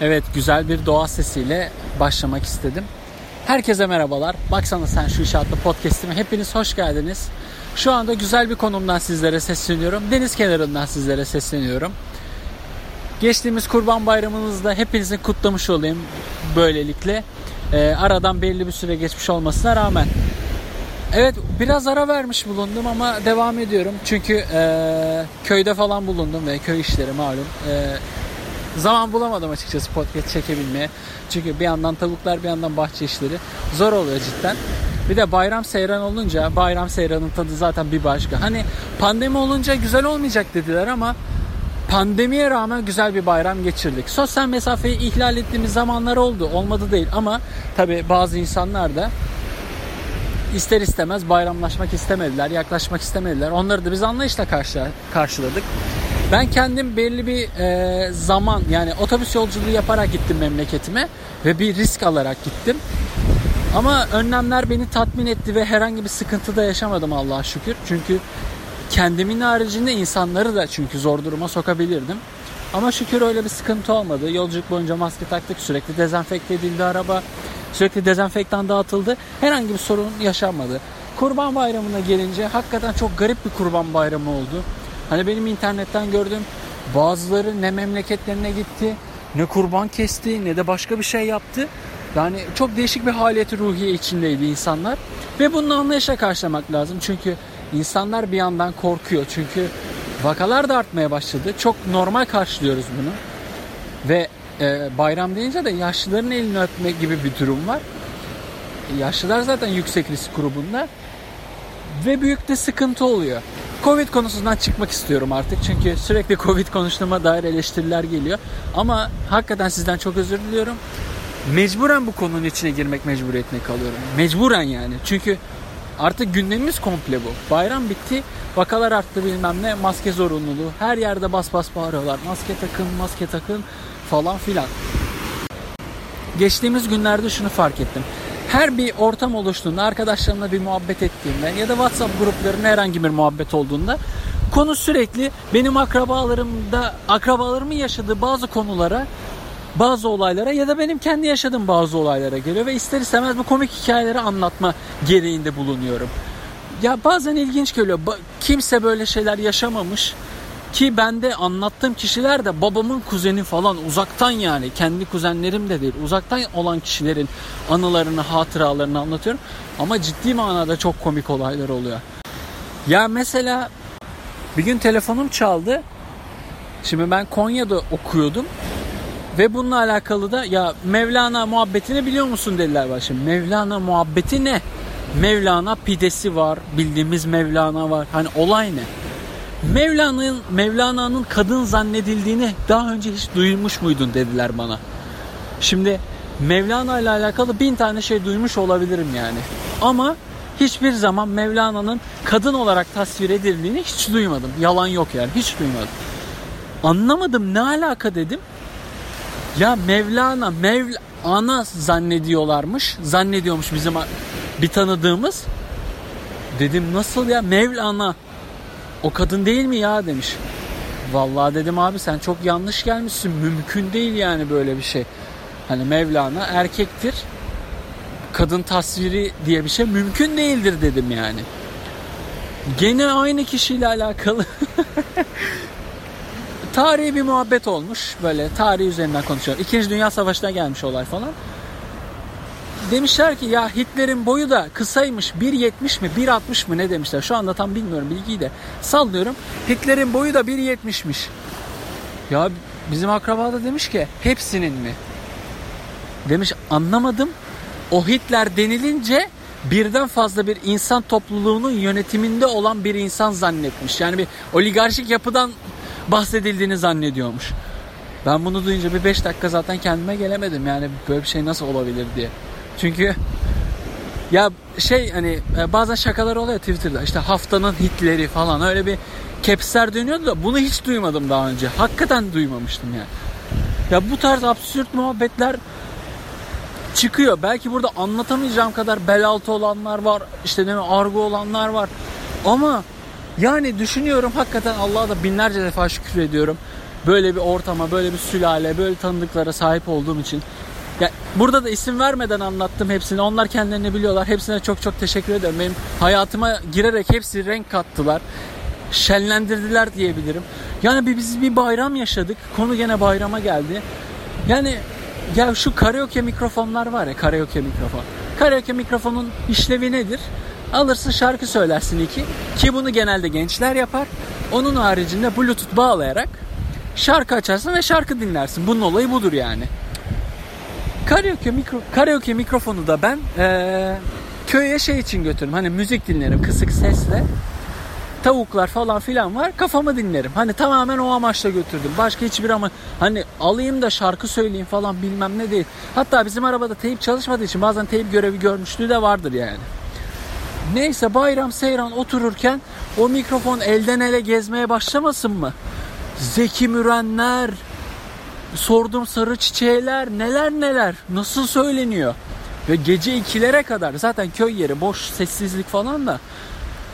Evet güzel bir doğa sesiyle başlamak istedim. Herkese merhabalar. Baksana sen şu işe adlı podcast'ime hepiniz hoş geldiniz. Şu anda güzel bir konumdan sizlere sesleniyorum. Deniz kenarından sizlere sesleniyorum. Geçtiğimiz Kurban Bayramınızda hepinizin kutlamış olayım böylelikle. Ee, aradan belli bir süre geçmiş olmasına rağmen. Evet biraz ara vermiş bulundum ama devam ediyorum. Çünkü e, köyde falan bulundum ve köy işleri malum. E, zaman bulamadım açıkçası podcast çekebilmeye. Çünkü bir yandan tavuklar bir yandan bahçe işleri zor oluyor cidden. Bir de bayram seyran olunca bayram seyranın tadı zaten bir başka. Hani pandemi olunca güzel olmayacak dediler ama pandemiye rağmen güzel bir bayram geçirdik. Sosyal mesafeyi ihlal ettiğimiz zamanlar oldu. Olmadı değil ama tabi bazı insanlar da ister istemez bayramlaşmak istemediler, yaklaşmak istemediler. Onları da biz anlayışla karşı, karşıladık. Ben kendim belli bir e, zaman yani otobüs yolculuğu yaparak gittim memleketime ve bir risk alarak gittim. Ama önlemler beni tatmin etti ve herhangi bir sıkıntı da yaşamadım Allah'a şükür. Çünkü kendimin haricinde insanları da çünkü zor duruma sokabilirdim. Ama şükür öyle bir sıkıntı olmadı. Yolculuk boyunca maske taktık, sürekli dezenfekte edildi araba. Sürekli dezenfektan dağıtıldı. Herhangi bir sorun yaşanmadı. Kurban Bayramı'na gelince hakikaten çok garip bir kurban bayramı oldu. Hani benim internetten gördüm bazıları ne memleketlerine gitti, ne kurban kesti, ne de başka bir şey yaptı. Yani çok değişik bir haliyeti ruhiye içindeydi insanlar. Ve bunu anlayışla karşılamak lazım. Çünkü insanlar bir yandan korkuyor. Çünkü vakalar da artmaya başladı. Çok normal karşılıyoruz bunu. Ve e, bayram deyince de yaşlıların elini öpme gibi bir durum var. Yaşlılar zaten yüksek risk grubunda. Ve büyük de sıkıntı oluyor. Covid konusundan çıkmak istiyorum artık. Çünkü sürekli Covid konuştuğuma dair eleştiriler geliyor. Ama hakikaten sizden çok özür diliyorum. Mecburen bu konunun içine girmek mecburiyetine kalıyorum. Mecburen yani. Çünkü artık gündemimiz komple bu. Bayram bitti. Vakalar arttı bilmem ne. Maske zorunluluğu. Her yerde bas bas bağırıyorlar. Maske takın, maske takın falan filan. Geçtiğimiz günlerde şunu fark ettim. Her bir ortam oluştuğunda, arkadaşlarımla bir muhabbet ettiğimde ya da WhatsApp gruplarında herhangi bir muhabbet olduğunda konu sürekli benim akrabalarımda, akrabalarımın yaşadığı bazı konulara bazı olaylara ya da benim kendi yaşadığım bazı olaylara geliyor ve ister istemez bu komik hikayeleri anlatma gereğinde bulunuyorum. Ya bazen ilginç geliyor. Kimse böyle şeyler yaşamamış ki ben de anlattığım kişiler de babamın kuzeni falan uzaktan yani kendi kuzenlerim de değil uzaktan olan kişilerin anılarını hatıralarını anlatıyorum. Ama ciddi manada çok komik olaylar oluyor. Ya mesela bir gün telefonum çaldı. Şimdi ben Konya'da okuyordum. Ve bununla alakalı da ya Mevlana muhabbetini biliyor musun dediler bana. Mevlana muhabbeti ne? Mevlana pidesi var. Bildiğimiz Mevlana var. Hani olay ne? Mevlana'nın Mevlana'nın kadın zannedildiğini daha önce hiç duymuş muydun dediler bana. Şimdi Mevlana ile alakalı bin tane şey duymuş olabilirim yani. Ama hiçbir zaman Mevlana'nın kadın olarak tasvir edildiğini hiç duymadım. Yalan yok yani hiç duymadım. Anlamadım ne alaka dedim. Ya Mevlana, Mevlana zannediyorlarmış. Zannediyormuş bizim bir tanıdığımız. Dedim nasıl ya Mevlana o kadın değil mi ya demiş. Vallahi dedim abi sen çok yanlış gelmişsin. Mümkün değil yani böyle bir şey. Hani Mevlana erkektir. Kadın tasviri diye bir şey mümkün değildir dedim yani. Gene aynı kişiyle alakalı tarihi bir muhabbet olmuş. Böyle tarih üzerinden konuşuyor. İkinci Dünya Savaşı'na gelmiş olay falan. Demişler ki ya Hitler'in boyu da kısaymış 1.70 mi 1.60 mı ne demişler. Şu anda tam bilmiyorum bilgiyi de sallıyorum. Hitler'in boyu da 1.70'miş. Ya bizim akraba da demiş ki hepsinin mi? Demiş anlamadım. O Hitler denilince birden fazla bir insan topluluğunun yönetiminde olan bir insan zannetmiş. Yani bir oligarşik yapıdan bahsedildiğini zannediyormuş. Ben bunu duyunca bir 5 dakika zaten kendime gelemedim. Yani böyle bir şey nasıl olabilir diye. Çünkü ya şey hani e, bazen şakalar oluyor Twitter'da işte haftanın hitleri falan öyle bir capsler dönüyordu da bunu hiç duymadım daha önce. Hakikaten duymamıştım yani. Ya bu tarz absürt muhabbetler çıkıyor. Belki burada anlatamayacağım kadar bel altı olanlar var. işte ne argo olanlar var. Ama yani düşünüyorum hakikaten Allah'a da binlerce defa şükür ediyorum. böyle bir ortama, böyle bir sülale, böyle tanıdıklara sahip olduğum için. Ya burada da isim vermeden anlattım hepsini. Onlar kendilerini biliyorlar. Hepsine çok çok teşekkür ederim. Benim hayatıma girerek hepsi renk kattılar. Şenlendirdiler diyebilirim. Yani biz bir bayram yaşadık. Konu gene bayrama geldi. Yani ya şu karaoke mikrofonlar var ya karaoke mikrofon. Karaoke mikrofonun işlevi nedir? Alırsın şarkı söylersin iki. Ki bunu genelde gençler yapar. Onun haricinde bluetooth bağlayarak şarkı açarsın ve şarkı dinlersin. Bunun olayı budur yani. Karaoke, mikro, karaoke mikrofonu da ben ee, köye şey için götürürüm. Hani müzik dinlerim kısık sesle. Tavuklar falan filan var. Kafamı dinlerim. Hani tamamen o amaçla götürdüm. Başka hiçbir ama hani alayım da şarkı söyleyeyim falan bilmem ne değil. Hatta bizim arabada teyip çalışmadığı için bazen teyip görevi görmüşlüğü de vardır yani. Neyse bayram seyran otururken o mikrofon elden ele gezmeye başlamasın mı? Zeki Mürenler, sordum sarı çiçeğler neler neler nasıl söyleniyor. Ve gece ikilere kadar zaten köy yeri boş sessizlik falan da.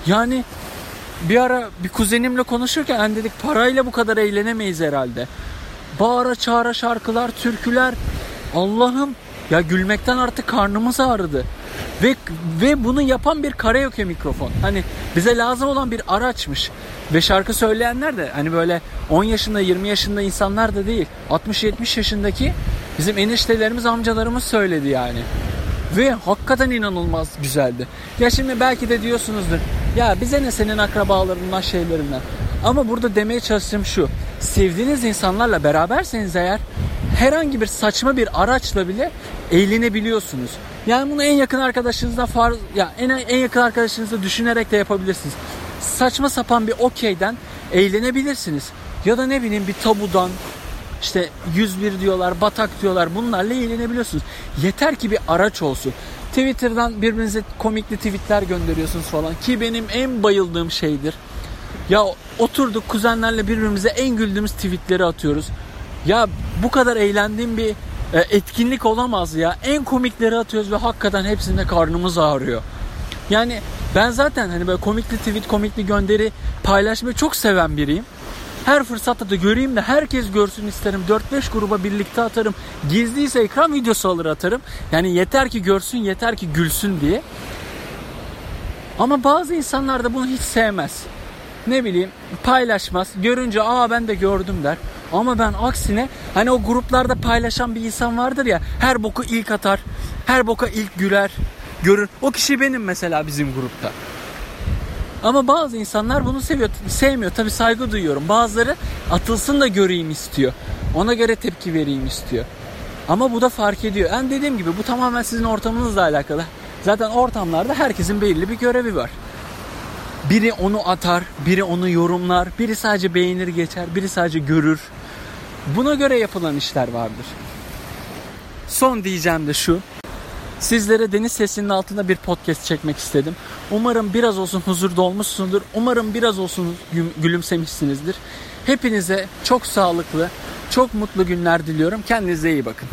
Yani bir ara bir kuzenimle konuşurken hani dedik parayla bu kadar eğlenemeyiz herhalde. Bağıra çağıra şarkılar, türküler. Allah'ım ya gülmekten artık karnımız ağrıdı. Ve ve bunu yapan bir karaoke mikrofon. Hani bize lazım olan bir araçmış. Ve şarkı söyleyenler de hani böyle 10 yaşında 20 yaşında insanlar da değil. 60-70 yaşındaki bizim eniştelerimiz amcalarımız söyledi yani. Ve hakikaten inanılmaz güzeldi. Ya şimdi belki de diyorsunuzdur. Ya bize ne senin akrabalarından şeylerinden. Ama burada demeye çalıştığım şu. Sevdiğiniz insanlarla beraberseniz eğer herhangi bir saçma bir araçla bile eğlenebiliyorsunuz. Yani bunu en yakın arkadaşınızla far ya en en yakın arkadaşınızla düşünerek de yapabilirsiniz. Saçma sapan bir okeyden eğlenebilirsiniz. Ya da ne bileyim bir tabudan işte 101 diyorlar, batak diyorlar. Bunlarla eğlenebiliyorsunuz. Yeter ki bir araç olsun. Twitter'dan birbirinize komikli tweetler gönderiyorsunuz falan ki benim en bayıldığım şeydir. Ya oturduk kuzenlerle birbirimize en güldüğümüz tweetleri atıyoruz. Ya bu kadar eğlendiğim bir etkinlik olamaz ya. En komikleri atıyoruz ve hakikaten hepsinde karnımız ağrıyor. Yani ben zaten hani böyle komikli tweet, komikli gönderi paylaşmayı çok seven biriyim. Her fırsatta da göreyim de herkes görsün isterim. 4-5 gruba birlikte atarım. Gizliyse ekran videosu alır atarım. Yani yeter ki görsün, yeter ki gülsün diye. Ama bazı insanlar da bunu hiç sevmez. Ne bileyim paylaşmaz. Görünce aa ben de gördüm der. Ama ben aksine hani o gruplarda paylaşan bir insan vardır ya her boku ilk atar. Her boka ilk güler. Görün. O kişi benim mesela bizim grupta. Ama bazı insanlar bunu seviyor, sevmiyor. Tabi saygı duyuyorum. Bazıları atılsın da göreyim istiyor. Ona göre tepki vereyim istiyor. Ama bu da fark ediyor. Yani dediğim gibi bu tamamen sizin ortamınızla alakalı. Zaten ortamlarda herkesin belirli bir görevi var. Biri onu atar, biri onu yorumlar, biri sadece beğenir geçer, biri sadece görür. Buna göre yapılan işler vardır. Son diyeceğim de şu. Sizlere deniz sesinin altında bir podcast çekmek istedim. Umarım biraz olsun huzur dolmuşsundur. Umarım biraz olsun gülümsemişsinizdir. Hepinize çok sağlıklı, çok mutlu günler diliyorum. Kendinize iyi bakın.